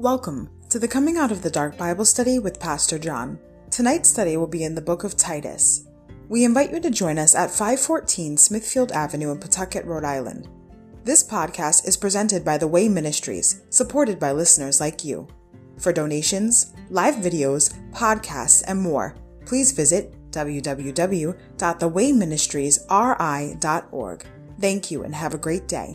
Welcome to the Coming Out of the Dark Bible Study with Pastor John. Tonight's study will be in the book of Titus. We invite you to join us at 514 Smithfield Avenue in Pawtucket, Rhode Island. This podcast is presented by The Way Ministries, supported by listeners like you. For donations, live videos, podcasts, and more, please visit www.thewayministriesri.org. Thank you and have a great day.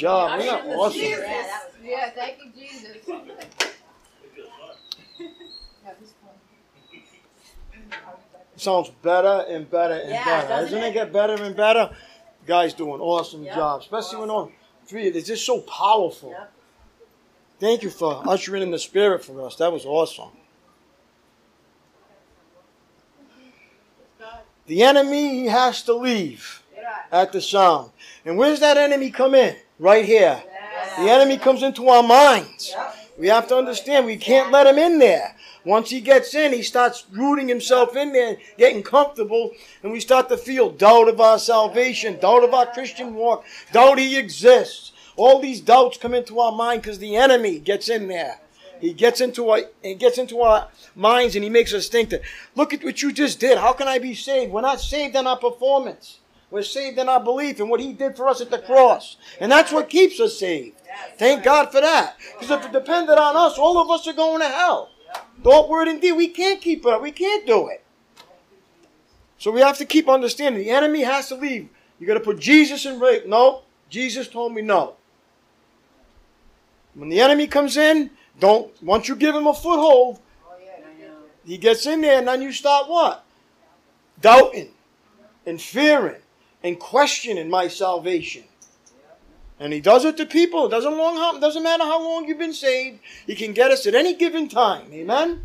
job. We got awesome. Jesus. Yeah, thank you, Jesus. Sounds better and better and yeah, better. Doesn't, doesn't it? it? get better and better? Guys doing awesome yep. job, especially awesome. when on three. It's just so powerful. Yep. Thank you for ushering in the spirit for us. That was awesome. The enemy has to leave at the sound. And where's that enemy come in? Right here. The enemy comes into our minds. We have to understand we can't let him in there. Once he gets in, he starts rooting himself in there, getting comfortable, and we start to feel doubt of our salvation, doubt of our Christian walk, doubt he exists. All these doubts come into our mind because the enemy gets in there. He gets into our he gets into our minds and he makes us think that look at what you just did. How can I be saved? We're not saved on our performance. We're saved in our belief in what he did for us at the cross. And that's what keeps us saved. Thank God for that. Because if it depended on us, all of us are going to hell. Thought, word, and deed. We can't keep it up. We can't do it. So we have to keep understanding. The enemy has to leave. You got to put Jesus in right. No, Jesus told me no. When the enemy comes in, don't. Once you give him a foothold, he gets in there, and then you start what? Doubting, and fearing, and questioning my salvation. And he does it to people. It doesn't long doesn't matter how long you've been saved. He can get us at any given time. Amen.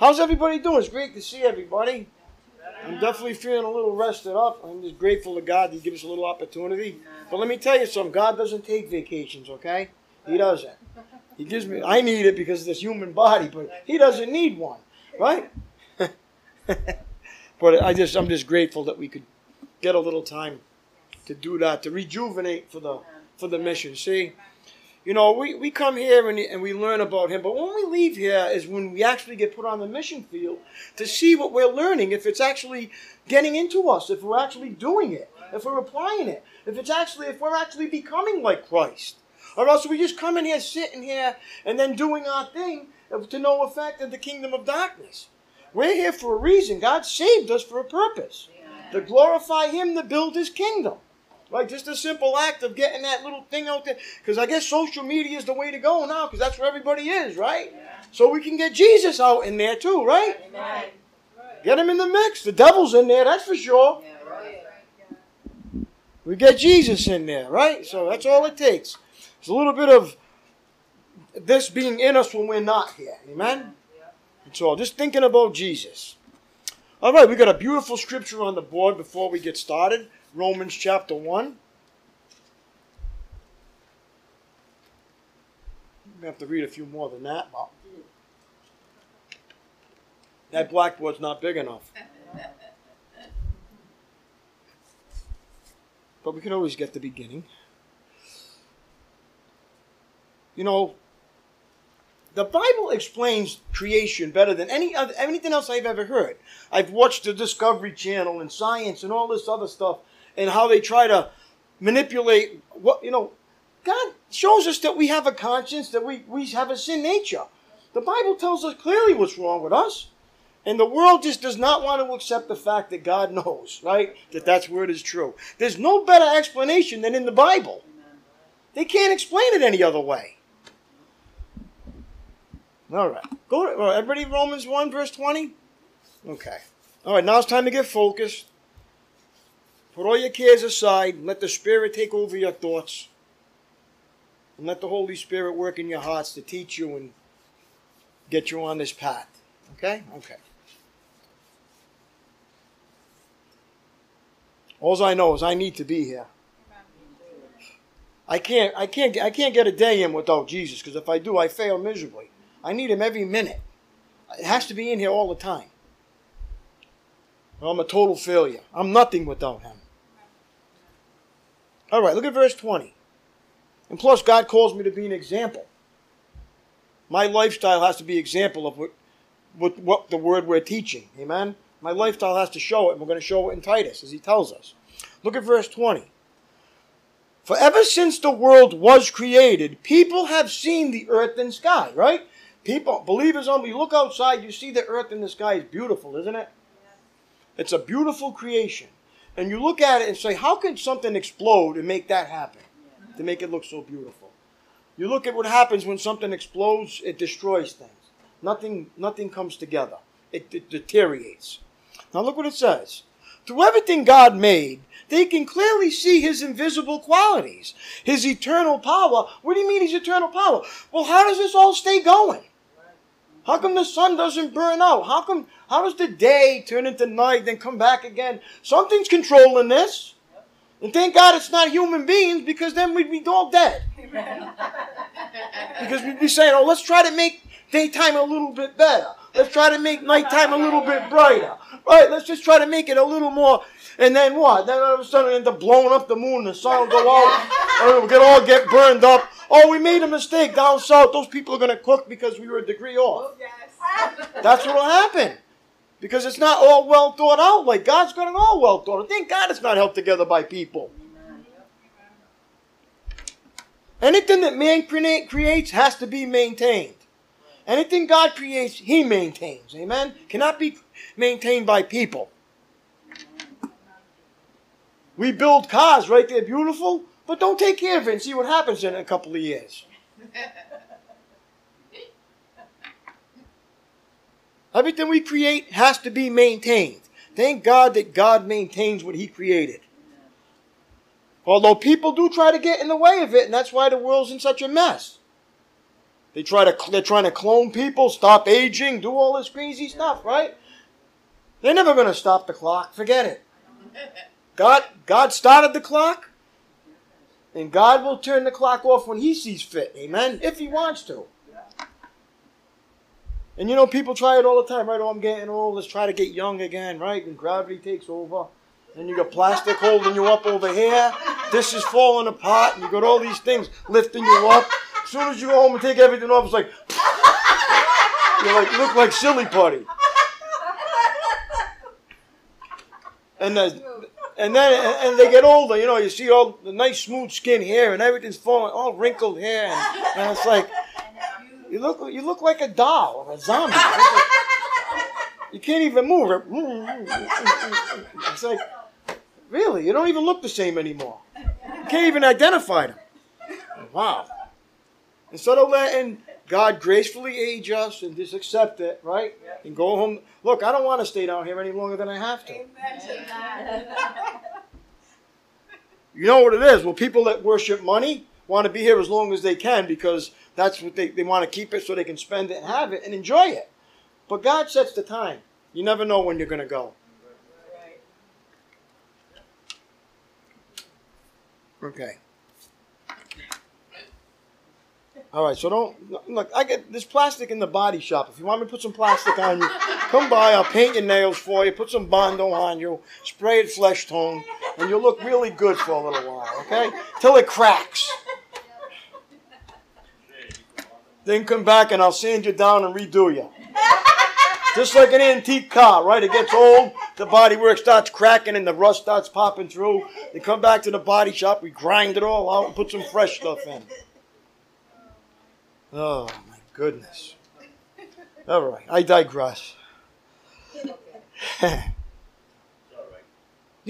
How's everybody doing? It's great to see everybody. I'm definitely feeling a little rested up. I'm just grateful to God to give us a little opportunity. But let me tell you something. God doesn't take vacations, okay? He doesn't. He gives me. I need it because of this human body, but He doesn't need one, right? but I just, I'm just grateful that we could get a little time to do that, to rejuvenate for the for the mission. See, you know, we, we come here and, and we learn about him, but when we leave here is when we actually get put on the mission field to see what we're learning, if it's actually getting into us, if we're actually doing it, if we're applying it, if it's actually if we're actually becoming like Christ. Or else we just come in here, sitting here, and then doing our thing to no effect in the kingdom of darkness. We're here for a reason. God saved us for a purpose. To glorify Him, to build His kingdom. Like just a simple act of getting that little thing out there. Because I guess social media is the way to go now, because that's where everybody is, right? So we can get Jesus out in there too, right? Get him in the mix. The devil's in there, that's for sure. We get Jesus in there, right? So that's all it takes. It's a little bit of this being in us when we're not here. Amen? All just thinking about Jesus. All right, we got a beautiful scripture on the board before we get started. Romans chapter 1. We have to read a few more than that. But that blackboard's not big enough. But we can always get the beginning. You know, the Bible explains creation better than any other, anything else I've ever heard. I've watched the Discovery Channel and science and all this other stuff and how they try to manipulate what you know. God shows us that we have a conscience, that we, we have a sin nature. The Bible tells us clearly what's wrong with us. And the world just does not want to accept the fact that God knows, right? That that's where it is true. There's no better explanation than in the Bible. They can't explain it any other way. All right. Go to, well, everybody Romans 1 verse 20? Okay. All right, now it's time to get focused. Put all your cares aside let the Spirit take over your thoughts. And let the Holy Spirit work in your hearts to teach you and get you on this path. Okay? Okay. All I know is I need to be here. I can't I can't I can't get a day in without Jesus because if I do I fail miserably. I need him every minute. It has to be in here all the time. Or I'm a total failure. I'm nothing without him. All right, look at verse 20. And plus, God calls me to be an example. My lifestyle has to be example of what, what, what the word we're teaching. Amen? My lifestyle has to show it, and we're going to show it in Titus, as he tells us. Look at verse 20. For ever since the world was created, people have seen the earth and sky, right? People, believers only, look outside, you see the earth and the sky is beautiful, isn't it? It's a beautiful creation. And you look at it and say, how can something explode and make that happen? To make it look so beautiful. You look at what happens when something explodes, it destroys things. nothing, nothing comes together. It, it deteriorates. Now look what it says. Through everything God made, they can clearly see his invisible qualities, his eternal power. What do you mean his eternal power? Well, how does this all stay going? How come the sun doesn't burn out? How come how does the day turn into night then come back again? Something's controlling this. And thank God it's not human beings because then we'd be all dead. Because we'd be saying, oh, let's try to make daytime a little bit better. Let's try to make nighttime a little bit brighter. Right? Let's just try to make it a little more. And then what? Then all of a sudden, end up blowing up the moon. The sun will go out. and we'll get all get burned up. Oh, we made a mistake down south. Those people are going to cook because we were a degree off. Oh, yes. That's what will happen. Because it's not all well thought out. Like God's got it all well thought out. Thank God it's not held together by people. Anything that man crea- creates has to be maintained. Anything God creates, He maintains. Amen? Cannot be maintained by people. We build cars, right? They're beautiful, but don't take care of it and see what happens in a couple of years. Everything we create has to be maintained. Thank God that God maintains what He created. Although people do try to get in the way of it, and that's why the world's in such a mess. They try to they're trying to clone people, stop aging, do all this crazy stuff, right? They're never going to stop the clock. Forget it. God God started the clock, and God will turn the clock off when He sees fit. Amen. If He wants to. And you know, people try it all the time, right? Oh, I'm getting old. Let's try to get young again, right? And gravity takes over. And you got plastic holding you up over here. This is falling apart. And you got all these things lifting you up. As soon as you go home and take everything off, it's like, you like look like silly putty. And the, and then and they get older, you know, you see all the nice smooth skin hair and everything's falling, all wrinkled hair, and, and it's like you look you look like a doll or a zombie. You can't even move. It's like really, you don't even look the same anymore. You can't even identify them. Wow. Instead of letting God gracefully age us and just accept it, right? And go home. Look, I don't want to stay down here any longer than I have to. You know what it is? Well, people that worship money want to be here as long as they can because that's what they, they want to keep it so they can spend it and have it and enjoy it. But God sets the time. You never know when you're going to go. Okay. All right, so don't look. I get this plastic in the body shop. If you want me to put some plastic on you, come by. I'll paint your nails for you. Put some bondo on you. Spray it flesh tone, and you'll look really good for a little while. Okay, till it cracks. Then come back and I'll sand you down and redo you. Just like an antique car, right? It gets old, the bodywork starts cracking, and the rust starts popping through. They come back to the body shop, we grind it all out and put some fresh stuff in. Oh my goodness. All right, I digress. the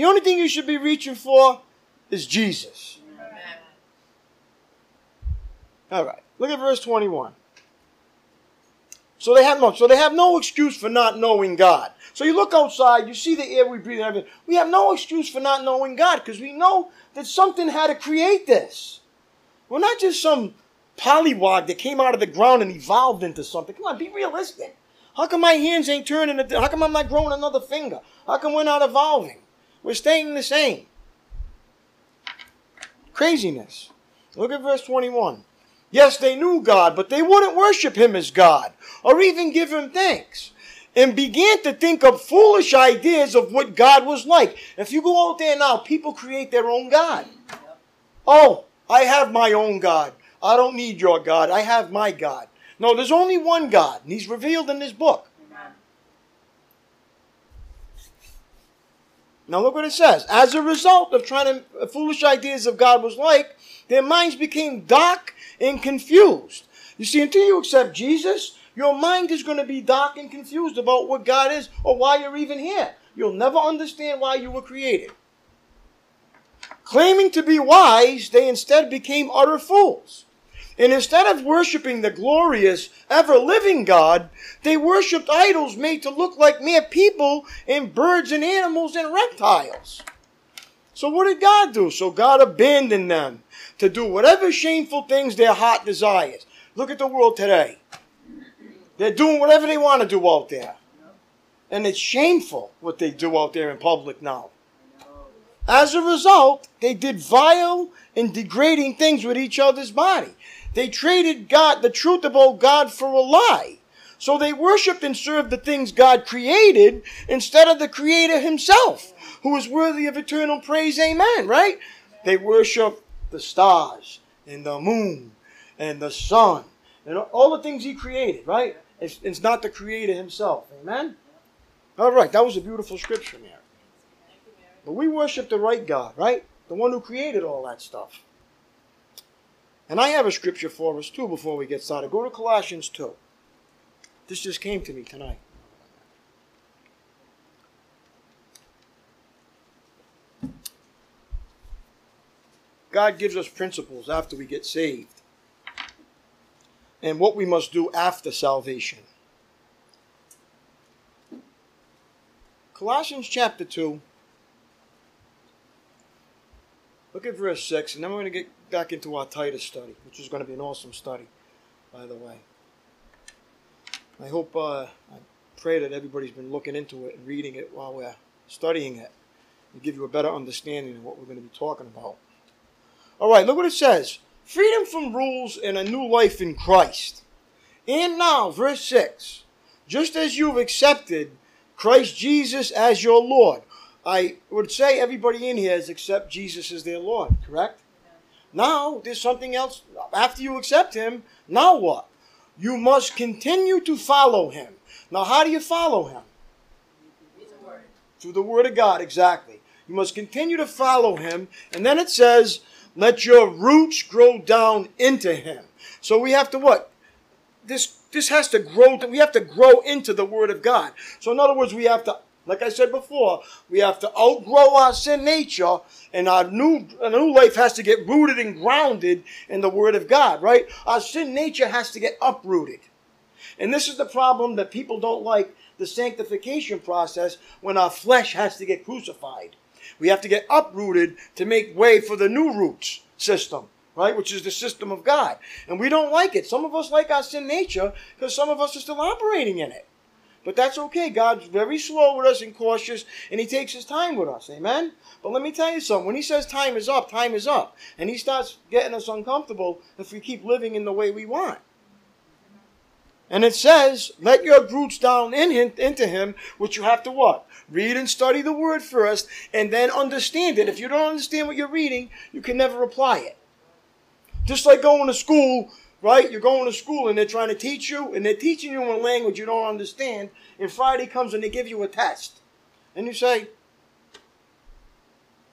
only thing you should be reaching for is Jesus. All right, look at verse 21. So they have no, so they have no excuse for not knowing God. So you look outside, you see the air we breathe, and everything. We have no excuse for not knowing God because we know that something had to create this. We're not just some polywog that came out of the ground and evolved into something. Come on, be realistic. How come my hands ain't turning? How come I'm not growing another finger? How come we're not evolving? We're staying the same. Craziness. Look at verse 21. Yes, they knew God, but they wouldn't worship Him as God or even give Him thanks. And began to think of foolish ideas of what God was like. If you go out there now, people create their own God. Oh, I have my own God. I don't need your God. I have my God. No, there's only one God, and He's revealed in this book. Now look what it says. As a result of trying to uh, foolish ideas of God was like, their minds became dark and confused. You see, until you accept Jesus, your mind is going to be dark and confused about what God is or why you're even here. You'll never understand why you were created. Claiming to be wise, they instead became utter fools And instead of worshiping the glorious, ever living God, they worshiped idols made to look like mere people and birds and animals and reptiles. So what did God do? So God abandoned them to do whatever shameful things their heart desires. Look at the world today. They're doing whatever they want to do out there. And it's shameful what they do out there in public now. As a result, they did vile and degrading things with each other's body. They traded God, the truth about God, for a lie. So they worshiped and served the things God created instead of the Creator Himself, who is worthy of eternal praise. Amen, right? They worship the stars and the moon and the sun and all the things He created, right? It's, it's not the Creator Himself. Amen? All right, that was a beautiful scripture, Mary. But we worship the right God, right? The one who created all that stuff. And I have a scripture for us too before we get started. Go to Colossians 2. This just came to me tonight. God gives us principles after we get saved and what we must do after salvation. Colossians chapter 2. Look at verse 6, and then we're going to get back into our Titus study, which is going to be an awesome study, by the way. I hope, uh, I pray that everybody's been looking into it and reading it while we're studying it and give you a better understanding of what we're going to be talking about. All right, look what it says freedom from rules and a new life in Christ. And now, verse 6 just as you've accepted Christ Jesus as your Lord. I would say everybody in here has accept Jesus as their Lord, correct? Now, there's something else. After you accept Him, now what? You must continue to follow Him. Now, how do you follow Him? Through the Word of God, exactly. You must continue to follow Him. And then it says, let your roots grow down into Him. So we have to what? This this has to grow. We have to grow into the Word of God. So in other words, we have to, like I said before, we have to outgrow our sin nature, and our new a new life has to get rooted and grounded in the Word of God. Right? Our sin nature has to get uprooted, and this is the problem that people don't like the sanctification process when our flesh has to get crucified. We have to get uprooted to make way for the new roots system right? Which is the system of God. And we don't like it. Some of us like our sin nature because some of us are still operating in it. But that's okay. God's very slow with us and cautious, and He takes His time with us. Amen? But let me tell you something. When He says time is up, time is up. And He starts getting us uncomfortable if we keep living in the way we want. And it says, let your roots down in him, into Him, which you have to what? Read and study the Word first, and then understand it. If you don't understand what you're reading, you can never apply it. Just like going to school, right? You're going to school and they're trying to teach you, and they're teaching you in a language you don't understand. And Friday comes and they give you a test. And you say,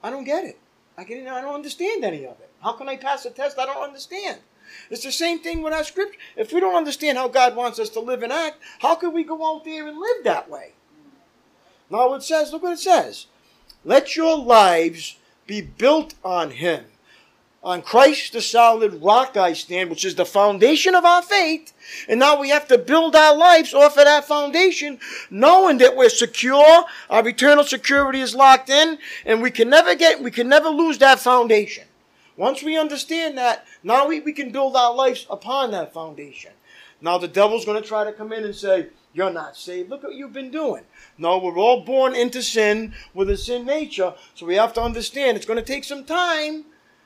I don't get it. I get it. I don't understand any of it. How can I pass a test I don't understand? It's the same thing with our scripture. If we don't understand how God wants us to live and act, how can we go out there and live that way? Now it says, look what it says. Let your lives be built on Him. On Christ, the solid rock I stand, which is the foundation of our faith. And now we have to build our lives off of that foundation, knowing that we're secure, our eternal security is locked in, and we can never get, we can never lose that foundation. Once we understand that, now we, we can build our lives upon that foundation. Now the devil's going to try to come in and say, You're not saved. Look what you've been doing. No, we're all born into sin with a sin nature. So we have to understand it's going to take some time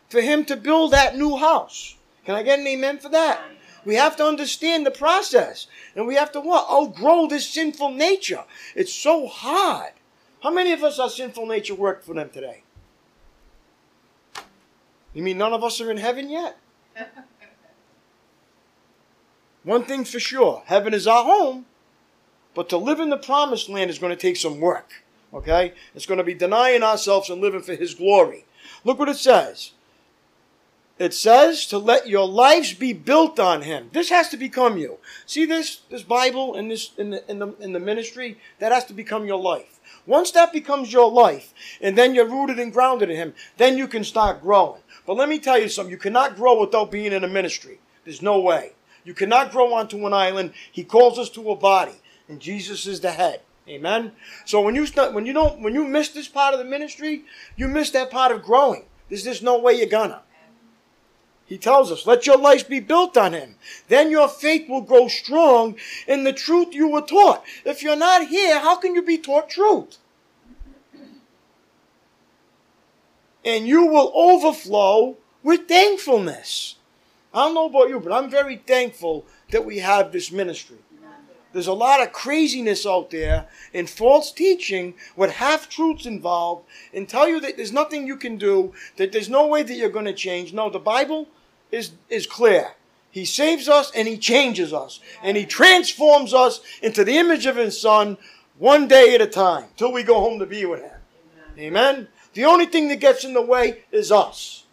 for him to build that new house. Can I get an amen for that? We have to understand the process. And we have to what? Oh, grow this sinful nature. It's so hard. How many of us our sinful nature worked for them today? You mean none of us are in heaven yet? One thing's for sure heaven is our home, but to live in the promised land is going to take some work. Okay? It's going to be denying ourselves and living for His glory. Look what it says. It says to let your lives be built on Him. This has to become you. See this this Bible and this in the in the in the ministry that has to become your life. Once that becomes your life, and then you're rooted and grounded in Him, then you can start growing. But let me tell you something: you cannot grow without being in a ministry. There's no way. You cannot grow onto an island. He calls us to a body, and Jesus is the head. Amen. So when you start, when you don't, when you miss this part of the ministry, you miss that part of growing. There's just no way you're gonna. He tells us, let your life be built on him. Then your faith will grow strong in the truth you were taught. If you're not here, how can you be taught truth? And you will overflow with thankfulness. I don't know about you, but I'm very thankful that we have this ministry. There's a lot of craziness out there and false teaching with half truths involved and tell you that there's nothing you can do, that there's no way that you're going to change. No, the Bible is, is clear. He saves us and He changes us. And He transforms us into the image of His Son one day at a time till we go home to be with Him. Amen. The only thing that gets in the way is us.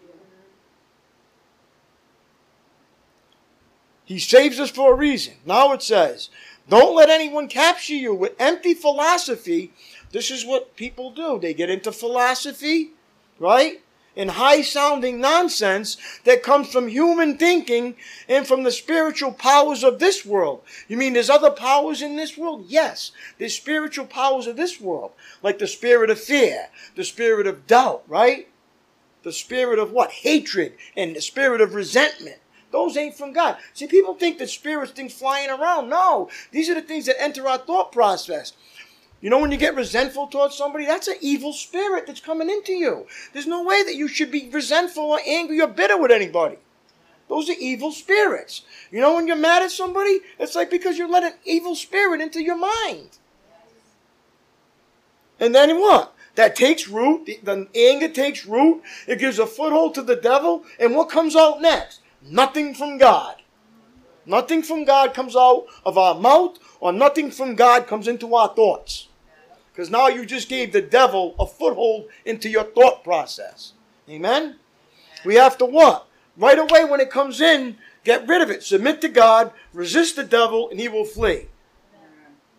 He saves us for a reason. Now it says, don't let anyone capture you with empty philosophy. This is what people do. They get into philosophy, right? And high sounding nonsense that comes from human thinking and from the spiritual powers of this world. You mean there's other powers in this world? Yes. There's spiritual powers of this world, like the spirit of fear, the spirit of doubt, right? The spirit of what? Hatred and the spirit of resentment. Those ain't from God. See, people think that spirits, things flying around. No, these are the things that enter our thought process. You know, when you get resentful towards somebody, that's an evil spirit that's coming into you. There's no way that you should be resentful or angry or bitter with anybody. Those are evil spirits. You know, when you're mad at somebody, it's like because you let an evil spirit into your mind. And then what? That takes root. The, the anger takes root. It gives a foothold to the devil. And what comes out next? Nothing from God. Nothing from God comes out of our mouth, or nothing from God comes into our thoughts. Because now you just gave the devil a foothold into your thought process. Amen? We have to what? Right away when it comes in, get rid of it. Submit to God, resist the devil, and he will flee.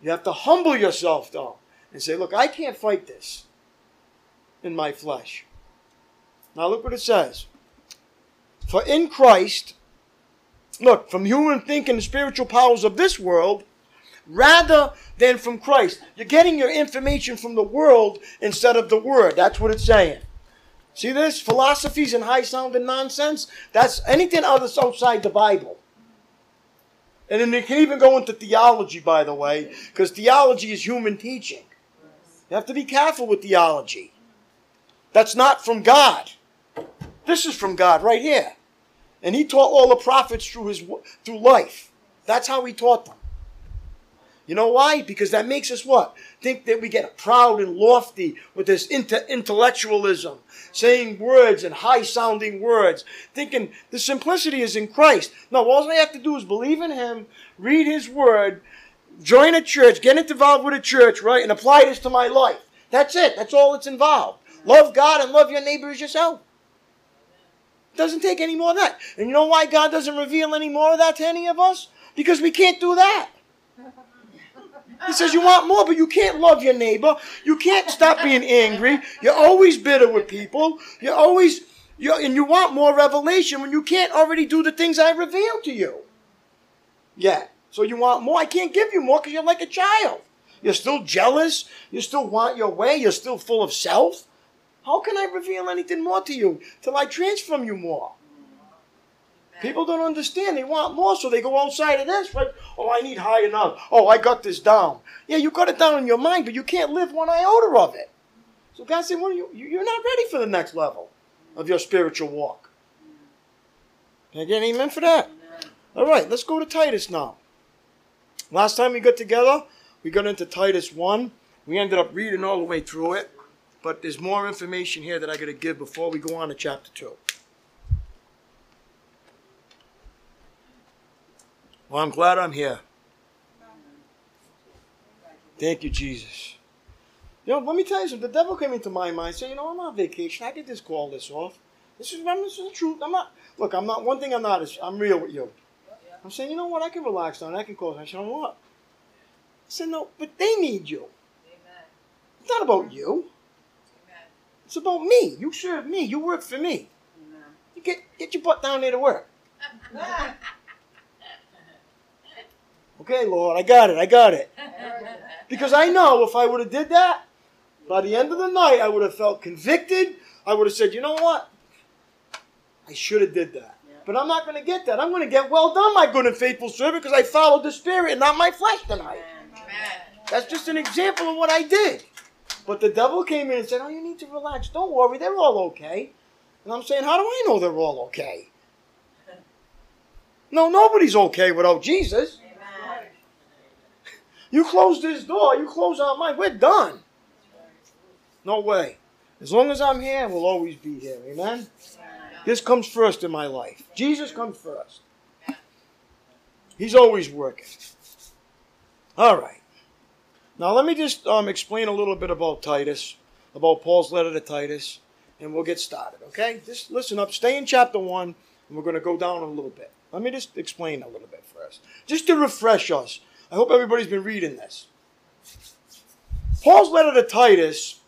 You have to humble yourself, though, and say, Look, I can't fight this in my flesh. Now, look what it says. For in Christ, look, from human thinking and spiritual powers of this world, rather than from Christ. You're getting your information from the world instead of the Word. That's what it's saying. See this? Philosophies and high sounding nonsense? That's anything other outside the Bible. And then you can even go into theology, by the way, because theology is human teaching. You have to be careful with theology. That's not from God. This is from God right here. And he taught all the prophets through his through life. That's how he taught them. You know why? Because that makes us what? Think that we get proud and lofty with this inter- intellectualism, saying words and high sounding words, thinking the simplicity is in Christ. No, all I have to do is believe in Him, read His Word, join a church, get involved with a church, right, and apply this to my life. That's it. That's all that's involved. Love God and love your neighbor as yourself. Doesn't take any more of that. And you know why God doesn't reveal any more of that to any of us? Because we can't do that. He says you want more, but you can't love your neighbor. You can't stop being angry. You're always bitter with people. You're always you and you want more revelation when you can't already do the things I revealed to you. Yeah. So you want more? I can't give you more because you're like a child. You're still jealous. You still want your way. You're still full of self. How can I reveal anything more to you till I transform you more? People don't understand. They want more, so they go outside of this, right? Oh, I need high enough. Oh, I got this down. Yeah, you got it down in your mind, but you can't live one iota of it. So God said, "What are you? You're not ready for the next level of your spiritual walk." Can I get an amen for that? All right, let's go to Titus now. Last time we got together, we got into Titus 1. We ended up reading all the way through it, but there's more information here that I got to give before we go on to chapter 2. Well, I'm glad I'm here. Thank you, Jesus. You know, let me tell you something. The devil came into my mind saying, you know, I'm on vacation. I can just call this off. This is, this is the truth. I'm not, look, I'm not, one thing I'm not is, I'm real with you. I'm saying, you know what, I can relax on it. I can call. I said, you know what? I said, no, but they need you. It's not about you. It's about me. You serve me. You work for me. You get, get your butt down there to work. Okay, Lord, I got it, I got it. Because I know if I would have did that, by the end of the night, I would have felt convicted. I would have said, you know what? I should have did that. But I'm not going to get that. I'm going to get well done, my good and faithful servant, because I followed the Spirit and not my flesh tonight. That's just an example of what I did. But the devil came in and said, oh, you need to relax. Don't worry. They're all okay. And I'm saying, how do I know they're all okay? No, nobody's okay without Jesus. You close this door, you close our mind, we're done. No way. As long as I'm here, we'll always be here. Amen? This comes first in my life. Jesus comes first. He's always working. All right. Now, let me just um, explain a little bit about Titus, about Paul's letter to Titus, and we'll get started, okay? Just listen up. Stay in chapter 1, and we're going to go down a little bit. Let me just explain a little bit first. Just to refresh us. I hope everybody's been reading this. Paul's letter to Titus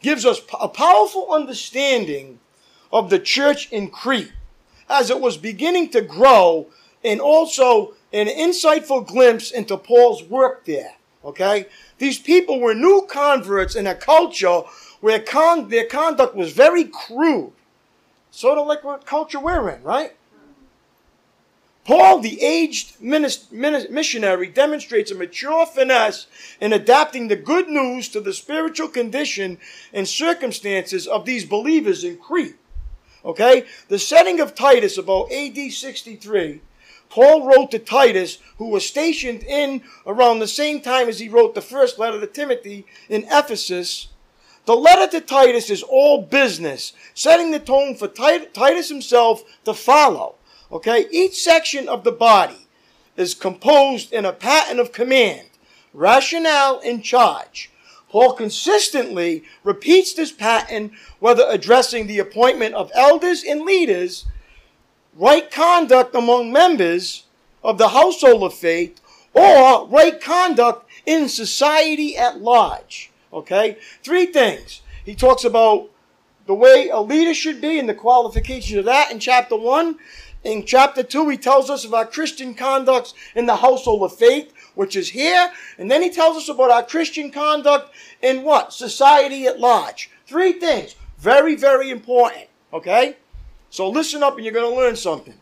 gives us a powerful understanding of the church in Crete as it was beginning to grow and also an insightful glimpse into Paul's work there. Okay? These people were new converts in a culture where con- their conduct was very crude. Sort of like what culture we're in, right? Paul, the aged missionary, demonstrates a mature finesse in adapting the good news to the spiritual condition and circumstances of these believers in Crete. Okay? The setting of Titus about AD 63, Paul wrote to Titus, who was stationed in around the same time as he wrote the first letter to Timothy in Ephesus. The letter to Titus is all business, setting the tone for Titus himself to follow. Okay? Each section of the body is composed in a pattern of command, rationale, and charge. Paul consistently repeats this pattern whether addressing the appointment of elders and leaders, right conduct among members of the household of faith, or right conduct in society at large. Okay? Three things. He talks about the way a leader should be and the qualifications of that in chapter 1. In chapter 2, he tells us of our Christian conduct in the household of faith, which is here. And then he tells us about our Christian conduct in what? Society at large. Three things. Very, very important. Okay? So listen up and you're going to learn something.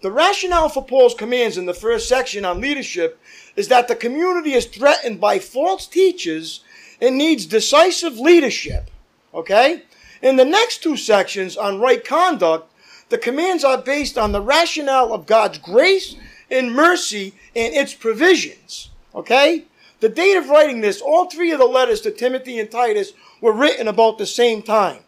The rationale for Paul's commands in the first section on leadership is that the community is threatened by false teachers and needs decisive leadership. Okay? In the next two sections on right conduct, the commands are based on the rationale of God's grace and mercy and its provisions. Okay? The date of writing this, all three of the letters to Timothy and Titus were written about the same time,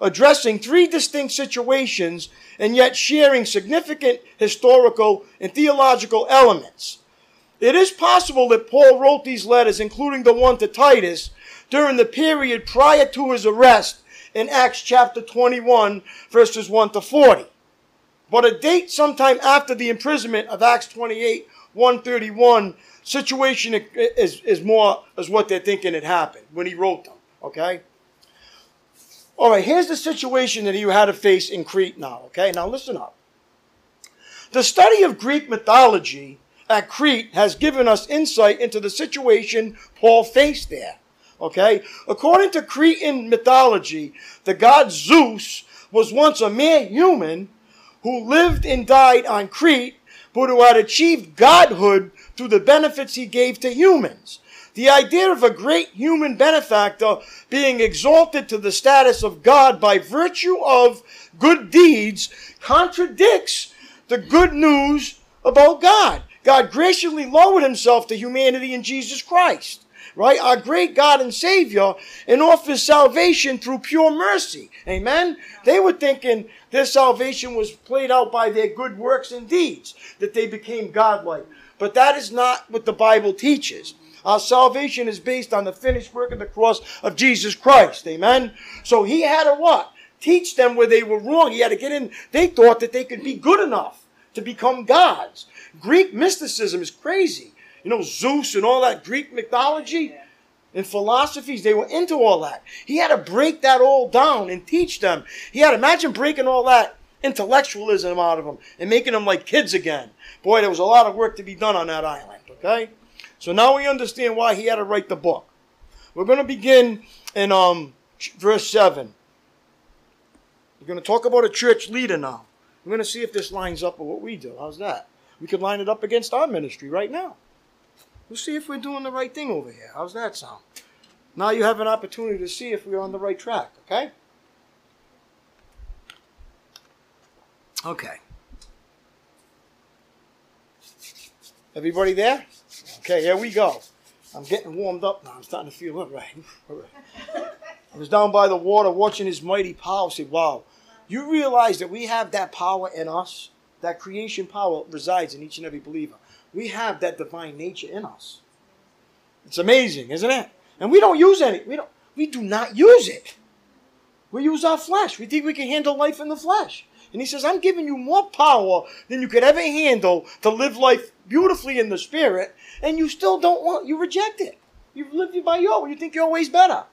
addressing three distinct situations and yet sharing significant historical and theological elements. It is possible that Paul wrote these letters, including the one to Titus, during the period prior to his arrest in Acts chapter 21, verses 1 to 40. But a date sometime after the imprisonment of Acts 28, 131, situation is, is more is what they're thinking had happened when he wrote them. Okay? All right, here's the situation that he had to face in Crete now. Okay, now listen up. The study of Greek mythology at Crete has given us insight into the situation Paul faced there. Okay? According to Cretan mythology, the god Zeus was once a mere human who lived and died on Crete, but who had achieved godhood through the benefits he gave to humans. The idea of a great human benefactor being exalted to the status of God by virtue of good deeds contradicts the good news about God. God graciously lowered himself to humanity in Jesus Christ, right? Our great God and Savior, and offers salvation through pure mercy. Amen? They were thinking their salvation was played out by their good works and deeds, that they became godlike. But that is not what the Bible teaches. Our salvation is based on the finished work of the cross of Jesus Christ. Amen? So he had to what? Teach them where they were wrong. He had to get in. They thought that they could be good enough to become gods. Greek mysticism is crazy. You know, Zeus and all that Greek mythology and philosophies, they were into all that. He had to break that all down and teach them. He had to imagine breaking all that intellectualism out of them and making them like kids again. Boy, there was a lot of work to be done on that island, okay? So now we understand why he had to write the book. We're going to begin in um, verse 7. We're going to talk about a church leader now. We're going to see if this lines up with what we do. How's that? We could line it up against our ministry right now. We'll see if we're doing the right thing over here. How's that sound? Now you have an opportunity to see if we're on the right track, okay? Okay. Everybody there? Okay, here we go. I'm getting warmed up now. I'm starting to feel it right. All right. I was down by the water watching his mighty power. I said, wow, you realize that we have that power in us? That creation power resides in each and every believer. We have that divine nature in us. It's amazing, isn't it? And we don't use any. We don't. We do not use it. We use our flesh. We think we can handle life in the flesh. And he says, I'm giving you more power than you could ever handle to live life beautifully in the spirit, and you still don't want, you reject it. You live by your. You think you're always better.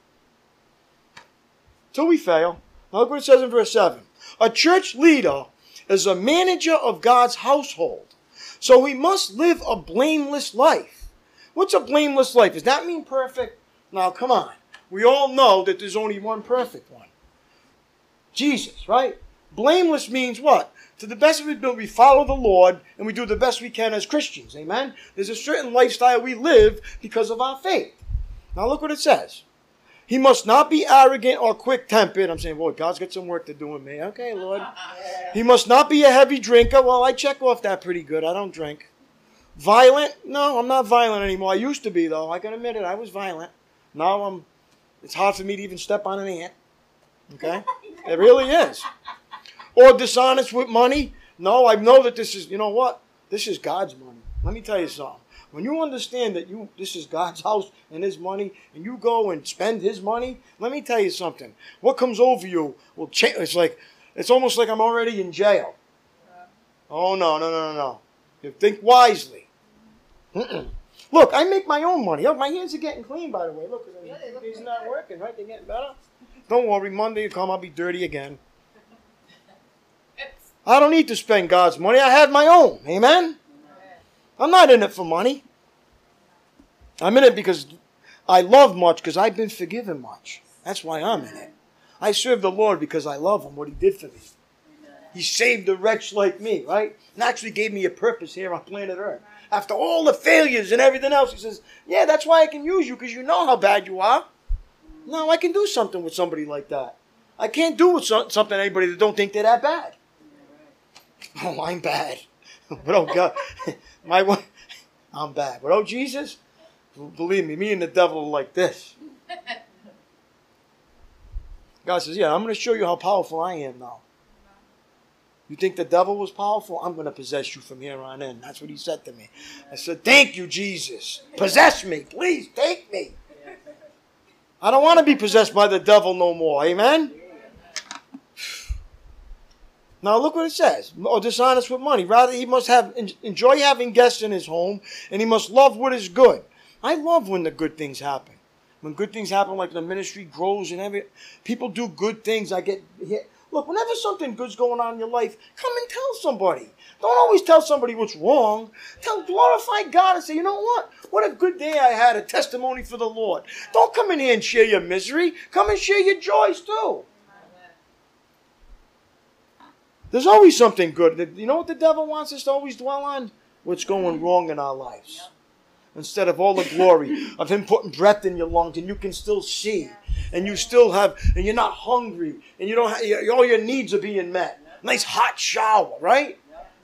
Till we fail. Look what it says in verse 7. A church leader is a manager of God's household. So we must live a blameless life. What's a blameless life? Does that mean perfect? Now, come on. We all know that there's only one perfect one Jesus, right? Blameless means what? To the best of our ability, we follow the Lord and we do the best we can as Christians. Amen? There's a certain lifestyle we live because of our faith. Now, look what it says. He must not be arrogant or quick tempered. I'm saying, boy, God's got some work to do with me. Okay, Lord. He must not be a heavy drinker. Well, I check off that pretty good. I don't drink. Violent? No, I'm not violent anymore. I used to be, though. I can admit it. I was violent. Now I'm, it's hard for me to even step on an ant. Okay? It really is. Or dishonest with money? No, I know that this is, you know what? This is God's money. Let me tell you something. When you understand that you this is God's house and his money, and you go and spend his money, let me tell you something. What comes over you will change. It's like it's almost like I'm already in jail. Oh no, no, no, no, no. You think wisely. Mm-mm. Look, I make my own money. Look, my hands are getting clean, by the way. Look, these are not working, right? They're getting better. Don't worry, Monday you come, I'll be dirty again. I don't need to spend God's money. I have my own. Amen? I'm not in it for money. I'm in it because I love much because I've been forgiven much. That's why I'm in it. I serve the Lord because I love Him, what He did for me. He saved a wretch like me, right? And actually gave me a purpose here on planet Earth. After all the failures and everything else, He says, Yeah, that's why I can use you because you know how bad you are. No, I can do something with somebody like that. I can't do with so- something anybody that don't think they're that bad. Oh, I'm bad. but oh God, my one, I'm bad. But oh Jesus, believe me, me and the devil are like this. God says, "Yeah, I'm going to show you how powerful I am now." You think the devil was powerful? I'm going to possess you from here on in. That's what he said to me. I said, "Thank you, Jesus. Possess me, please. Take me." I don't want to be possessed by the devil no more. Amen. Now look what it says. Or dishonest with money. Rather, he must have enjoy having guests in his home, and he must love what is good. I love when the good things happen. When good things happen, like the ministry grows and every people do good things. I get hit. Look, whenever something good's going on in your life, come and tell somebody. Don't always tell somebody what's wrong. Tell, glorify God and say, you know what? What a good day I had, a testimony for the Lord. Don't come in here and share your misery. Come and share your joys too. There's always something good. You know what the devil wants us to always dwell on? What's going wrong in our lives. Instead of all the glory of him putting breath in your lungs and you can still see and you still have, and you're not hungry and you don't have, all your needs are being met. Nice hot shower, right?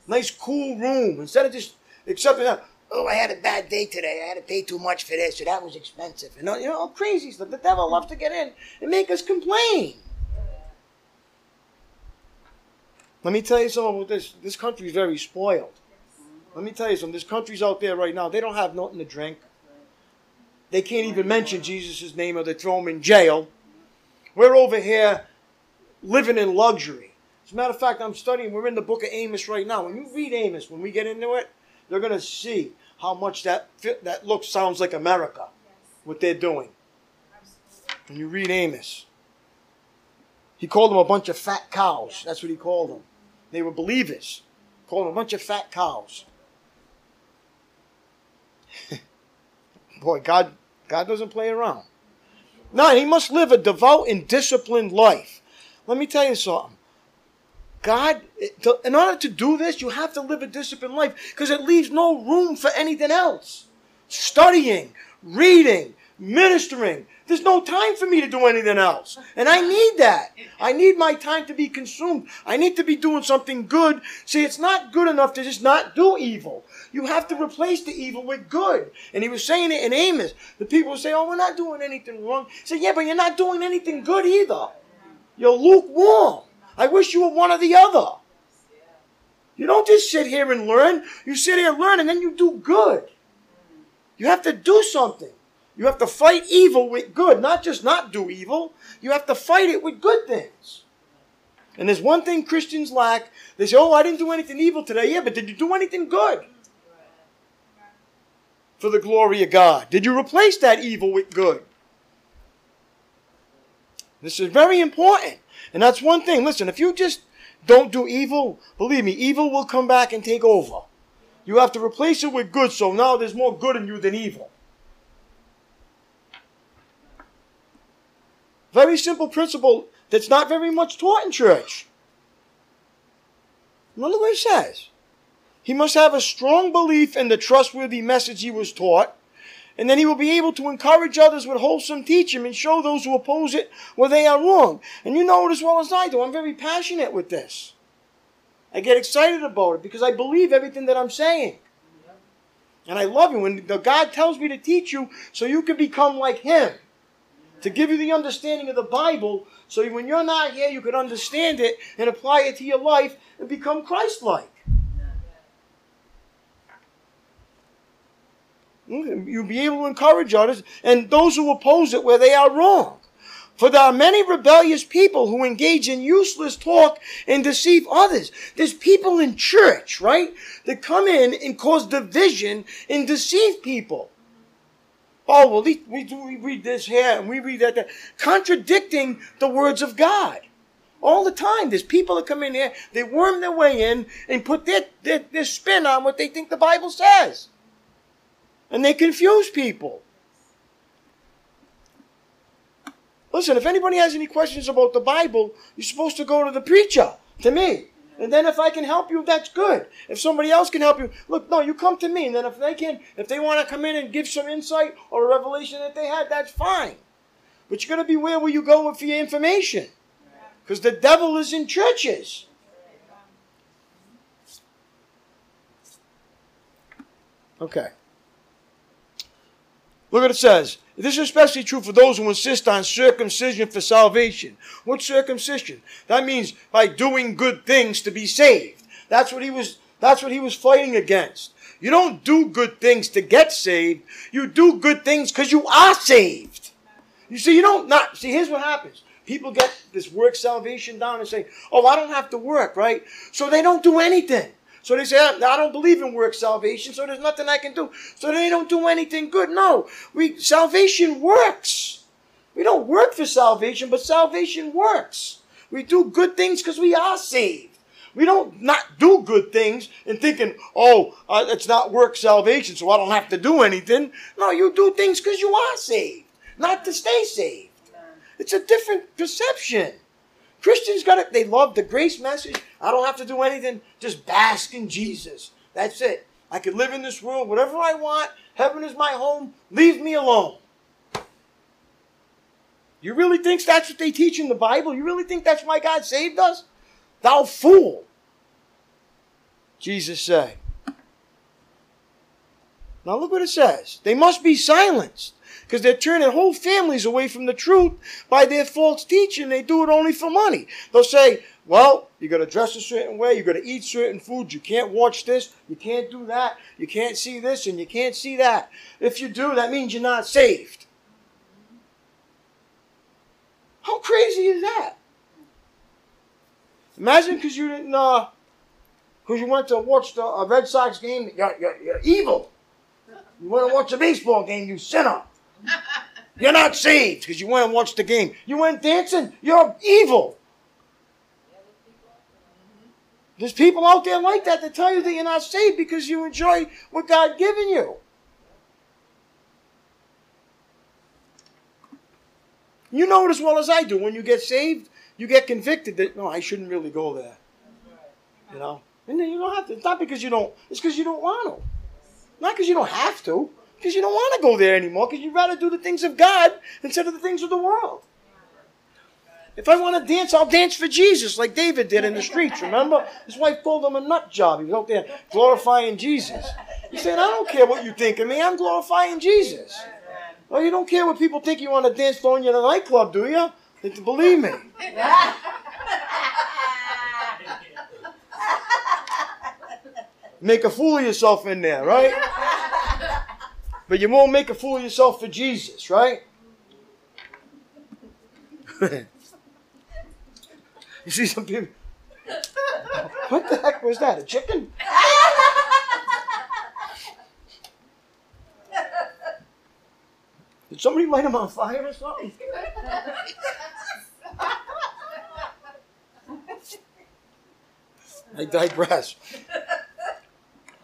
Nice cool room. Instead of just accepting that, oh, I had a bad day today. I had to pay too much for this, or that was expensive. And you know, all crazy stuff. The devil loves to get in and make us complain. Let me tell you something about this. This country's very spoiled. Let me tell you something. There's countries out there right now, they don't have nothing to drink. They can't even mention Jesus' name or they throw them in jail. We're over here living in luxury. As a matter of fact, I'm studying, we're in the book of Amos right now. When you read Amos, when we get into it, they're going to see how much that, that looks, sounds like America, what they're doing. When you read Amos. He called them a bunch of fat cows. That's what he called them. They were believers. Called them a bunch of fat cows. Boy, God, God doesn't play around. No, he must live a devout and disciplined life. Let me tell you something. God, in order to do this, you have to live a disciplined life because it leaves no room for anything else. Studying, reading, ministering. There's no time for me to do anything else. And I need that. I need my time to be consumed. I need to be doing something good. See, it's not good enough to just not do evil. You have to replace the evil with good. And he was saying it in Amos. The people say, oh, we're not doing anything wrong. Said, yeah, but you're not doing anything good either. You're lukewarm. I wish you were one or the other. You don't just sit here and learn. You sit here and learn and then you do good. You have to do something. You have to fight evil with good, not just not do evil. You have to fight it with good things. And there's one thing Christians lack. They say, oh, I didn't do anything evil today. Yeah, but did you do anything good? For the glory of God. Did you replace that evil with good? This is very important. And that's one thing. Listen, if you just don't do evil, believe me, evil will come back and take over. You have to replace it with good, so now there's more good in you than evil. Very simple principle that's not very much taught in church. Look what he says. He must have a strong belief in the trustworthy message he was taught, and then he will be able to encourage others with wholesome teaching and show those who oppose it where they are wrong. And you know it as well as I do. I'm very passionate with this. I get excited about it because I believe everything that I'm saying. And I love you the God tells me to teach you so you can become like Him to give you the understanding of the Bible so when you're not here, you can understand it and apply it to your life and become Christ like. Mm, you'll be able to encourage others and those who oppose it where they are wrong. For there are many rebellious people who engage in useless talk and deceive others. There's people in church, right, that come in and cause division and deceive people. Oh, well, we, do, we read this here and we read that, that, contradicting the words of God. All the time, there's people that come in here, they worm their way in and put their, their, their spin on what they think the Bible says. And they confuse people. Listen, if anybody has any questions about the Bible, you're supposed to go to the preacher, to me. And then if I can help you, that's good. If somebody else can help you, look, no, you come to me. And then if they can, if they want to come in and give some insight or a revelation that they had, that's fine. But you got to beware where will you go with your information. Because the devil is in churches. Okay. Look what it says. This is especially true for those who insist on circumcision for salvation. What circumcision? That means by doing good things to be saved. That's what he was, that's what he was fighting against. You don't do good things to get saved. You do good things because you are saved. You see, you don't not, see, here's what happens. People get this work salvation down and say, oh, I don't have to work, right? So they don't do anything. So they say, I don't believe in work salvation, so there's nothing I can do. So they don't do anything good. No, we salvation works. We don't work for salvation, but salvation works. We do good things because we are saved. We don't not do good things and thinking, oh, uh, it's not work salvation, so I don't have to do anything. No, you do things because you are saved, not to stay saved. It's a different perception. Christians got it. They love the grace message. I don't have to do anything. Just bask in Jesus. That's it. I can live in this world whatever I want. Heaven is my home. Leave me alone. You really think that's what they teach in the Bible? You really think that's why God saved us? Thou fool. Jesus said. Now look what it says. They must be silenced because they're turning whole families away from the truth by their false teaching. They do it only for money. They'll say, well, you got to dress a certain way, you got to eat certain foods, you can't watch this, you can't do that, you can't see this, and you can't see that. If you do, that means you're not saved. How crazy is that? Imagine because you didn't, uh, because you went to watch the a Red Sox game, you're, you're, you're evil. You went to watch a baseball game, you sinner. You're not saved because you went and watched the game. You went dancing, you're evil. There's people out there like that that tell you that you're not saved because you enjoy what God given you. You know it as well as I do. When you get saved, you get convicted that no, I shouldn't really go there. You know, and then you don't have to. It's not because you don't. It's because you don't want to. Not because you don't have to. Because you don't want to go there anymore. Because you'd rather do the things of God instead of the things of the world. If I want to dance, I'll dance for Jesus, like David did in the streets. Remember, his wife called him a nut job. He was out there glorifying Jesus. He said, "I don't care what you think of me. I'm glorifying Jesus." Well, you don't care what people think you want to dance floor in your nightclub, do you? Believe me. Make a fool of yourself in there, right? But you won't make a fool of yourself for Jesus, right? you see some people. What the heck was that? A chicken? Did somebody light him on fire or something? I digress.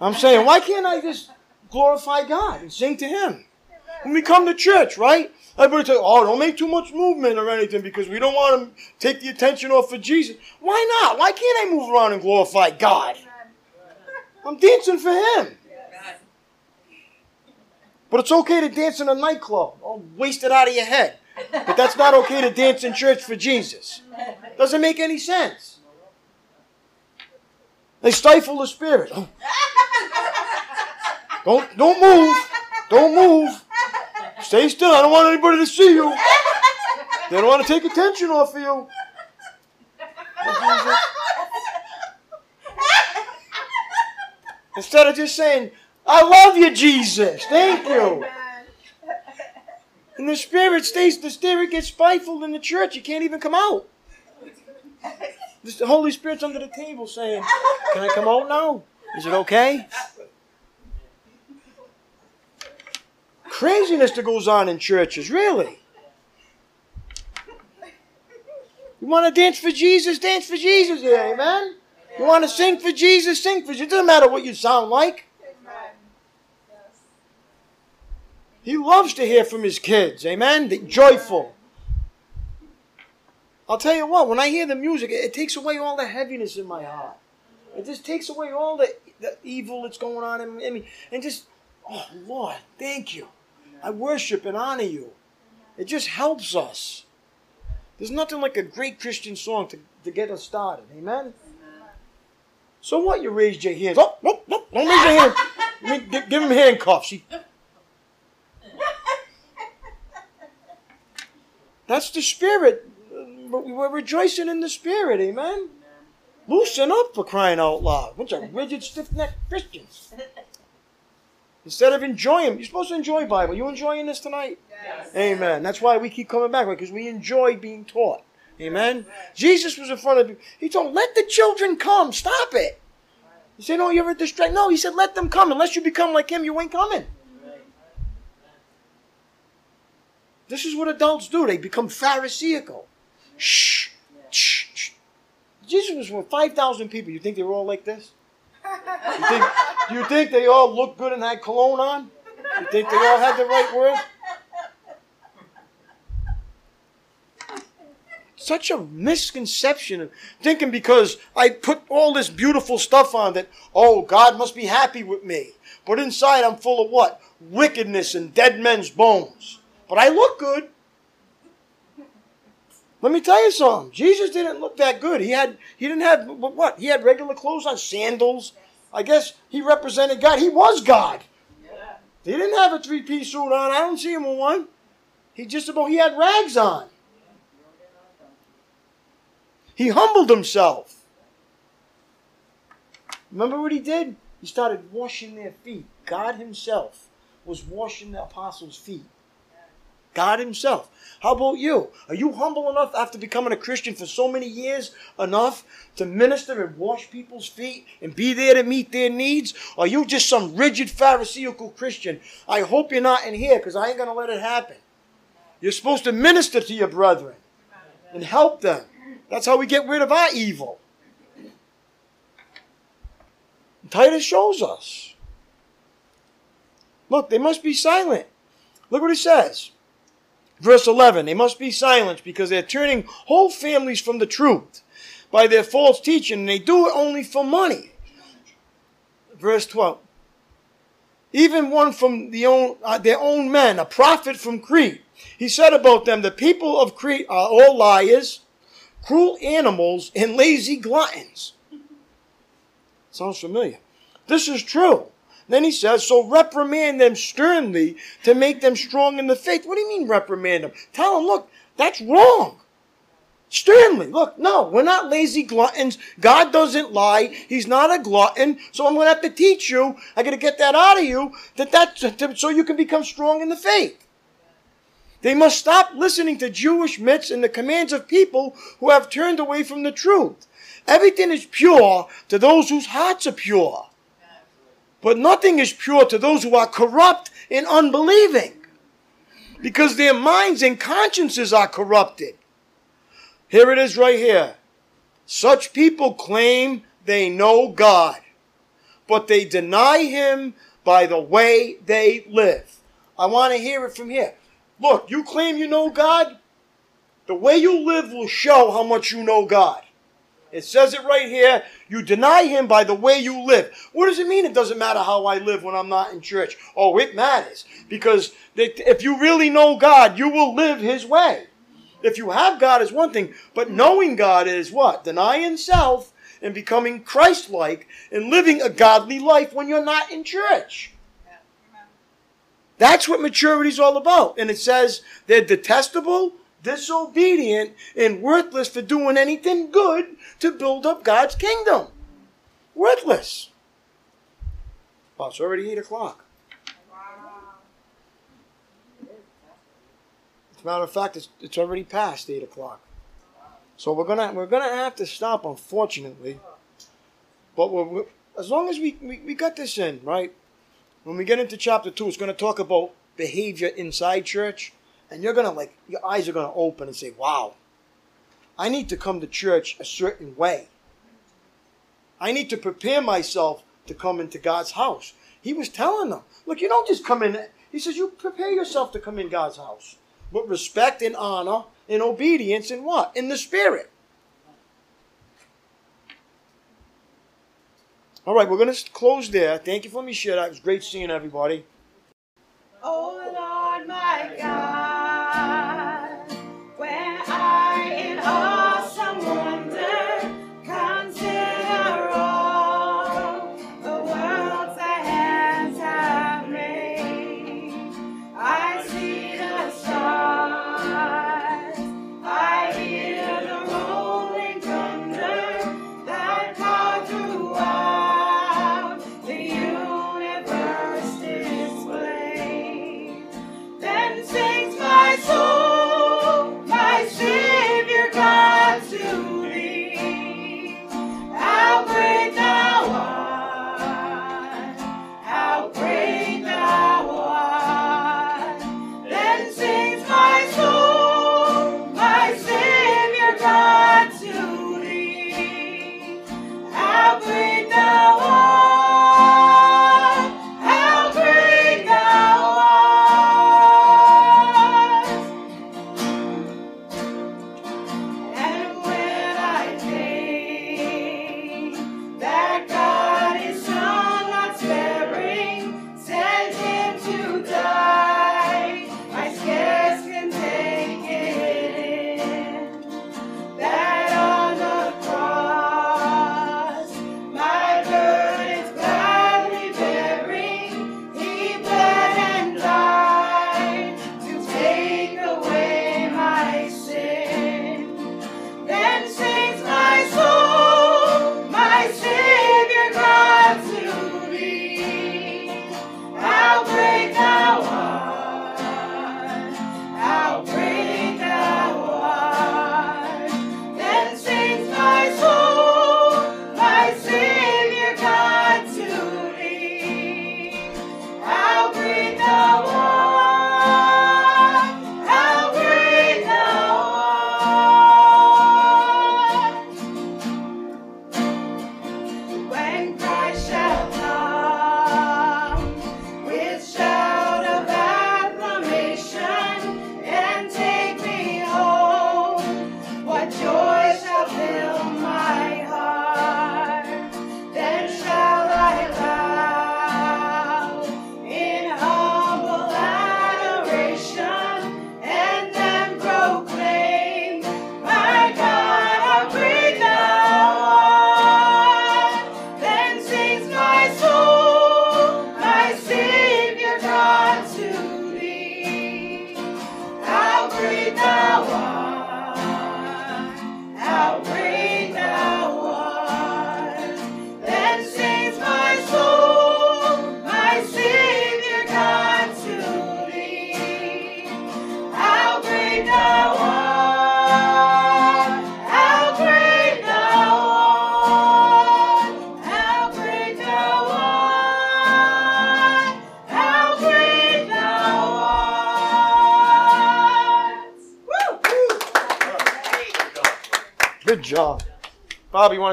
I'm saying, why can't I just glorify God and sing to Him? When we come to church, right? Everybody say, oh, don't make too much movement or anything because we don't want to take the attention off of Jesus. Why not? Why can't I move around and glorify God? I'm dancing for Him. But it's okay to dance in a nightclub. Oh, waste it out of your head. But that's not okay to dance in church for Jesus. Doesn't make any sense. They stifle the spirit. Oh. Don't don't move. Don't move. Stay still. I don't want anybody to see you. They don't want to take attention off of you. Instead of just saying, I love you, Jesus. Thank you. And the spirit stays, the spirit gets stifled in the church. You can't even come out. The Holy Spirit's under the table saying, Can I come out now? Is it okay? Craziness that goes on in churches, really. You want to dance for Jesus? Dance for Jesus here, amen? You want to sing for Jesus? Sing for Jesus. It doesn't matter what you sound like. He loves to hear from his kids, amen? They're joyful. I'll tell you what, when I hear the music, it, it takes away all the heaviness in my heart. It just takes away all the, the evil that's going on in me. And just, oh, Lord, thank you. I worship and honor you. It just helps us. There's nothing like a great Christian song to, to get us started. Amen? So what? You raised your hands. Oh, no, no, don't raise your hands. Give, give, give him handcuffs. He- That's the spirit. We're rejoicing in the spirit. Amen? Loosen up for crying out loud. Bunch of rigid, stiff-necked Christians. Instead of enjoying, you're supposed to enjoy Bible. You enjoying this tonight? Yes. Amen. That's why we keep coming back, right? because we enjoy being taught. Amen. Jesus was in front of you. He told, "Let the children come. Stop it." You say, "No, you're a distract." No, he said, "Let them come. Unless you become like him, you ain't coming." This is what adults do. They become pharisaical. Shh, shh, shh. Jesus was with five thousand people. You think they were all like this? You think, do you think they all looked good and had cologne on? You think they all had the right words? Such a misconception of thinking because I put all this beautiful stuff on that, oh, God must be happy with me. But inside I'm full of what? Wickedness and dead men's bones. But I look good. Let me tell you something. Jesus didn't look that good. He had he didn't have what? He had regular clothes on, sandals. I guess he represented God. He was God. He didn't have a three-piece suit on. I don't see him in one. He just about he had rags on. He humbled himself. Remember what he did? He started washing their feet. God himself was washing the apostles' feet. God Himself. How about you? Are you humble enough after becoming a Christian for so many years enough to minister and wash people's feet and be there to meet their needs? Are you just some rigid Pharisaical Christian? I hope you're not in here because I ain't going to let it happen. You're supposed to minister to your brethren and help them. That's how we get rid of our evil. Titus shows us. Look, they must be silent. Look what he says. Verse 11 They must be silenced because they're turning whole families from the truth by their false teaching, and they do it only for money. Verse 12 even one from the own, uh, their own men, a prophet from Crete. He said about them, the people of Crete are all liars, cruel animals, and lazy gluttons. Sounds familiar. This is true. Then he says, so reprimand them sternly to make them strong in the faith. What do you mean reprimand them? Tell them, look, that's wrong. Sternly, look, no, we're not lazy gluttons. God doesn't lie. He's not a glutton. So I'm going to have to teach you. I got to get that out of you that that's so you can become strong in the faith. They must stop listening to Jewish myths and the commands of people who have turned away from the truth. Everything is pure to those whose hearts are pure. But nothing is pure to those who are corrupt and unbelieving. Because their minds and consciences are corrupted. Here it is right here. Such people claim they know God, but they deny Him by the way they live. I want to hear it from here. Look, you claim you know God. The way you live will show how much you know God. It says it right here. You deny Him by the way you live. What does it mean? It doesn't matter how I live when I'm not in church. Oh, it matters. Because if you really know God, you will live His way. If you have God is one thing, but knowing God is what? Denying self and becoming Christ like and living a godly life when you're not in church. That's what maturity is all about. And it says they're detestable, disobedient, and worthless for doing anything good to build up God's kingdom. Worthless. Oh, it's already 8 o'clock. As a matter of fact, it's, it's already past eight o'clock. So we're gonna we're gonna have to stop, unfortunately. But we're, we're, as long as we, we we got this in right, when we get into chapter two, it's gonna talk about behavior inside church, and you're gonna like your eyes are gonna open and say, "Wow, I need to come to church a certain way. I need to prepare myself to come into God's house." He was telling them, "Look, you don't just come in." He says, "You prepare yourself to come in God's house." but respect and honor and obedience and what? In the Spirit. All right, we're going to close there. Thank you for me, shit. It was great seeing everybody. Oh Lord, my God,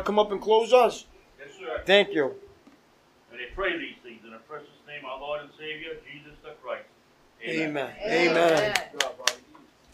come up and close us? Yes, sir. Thank you.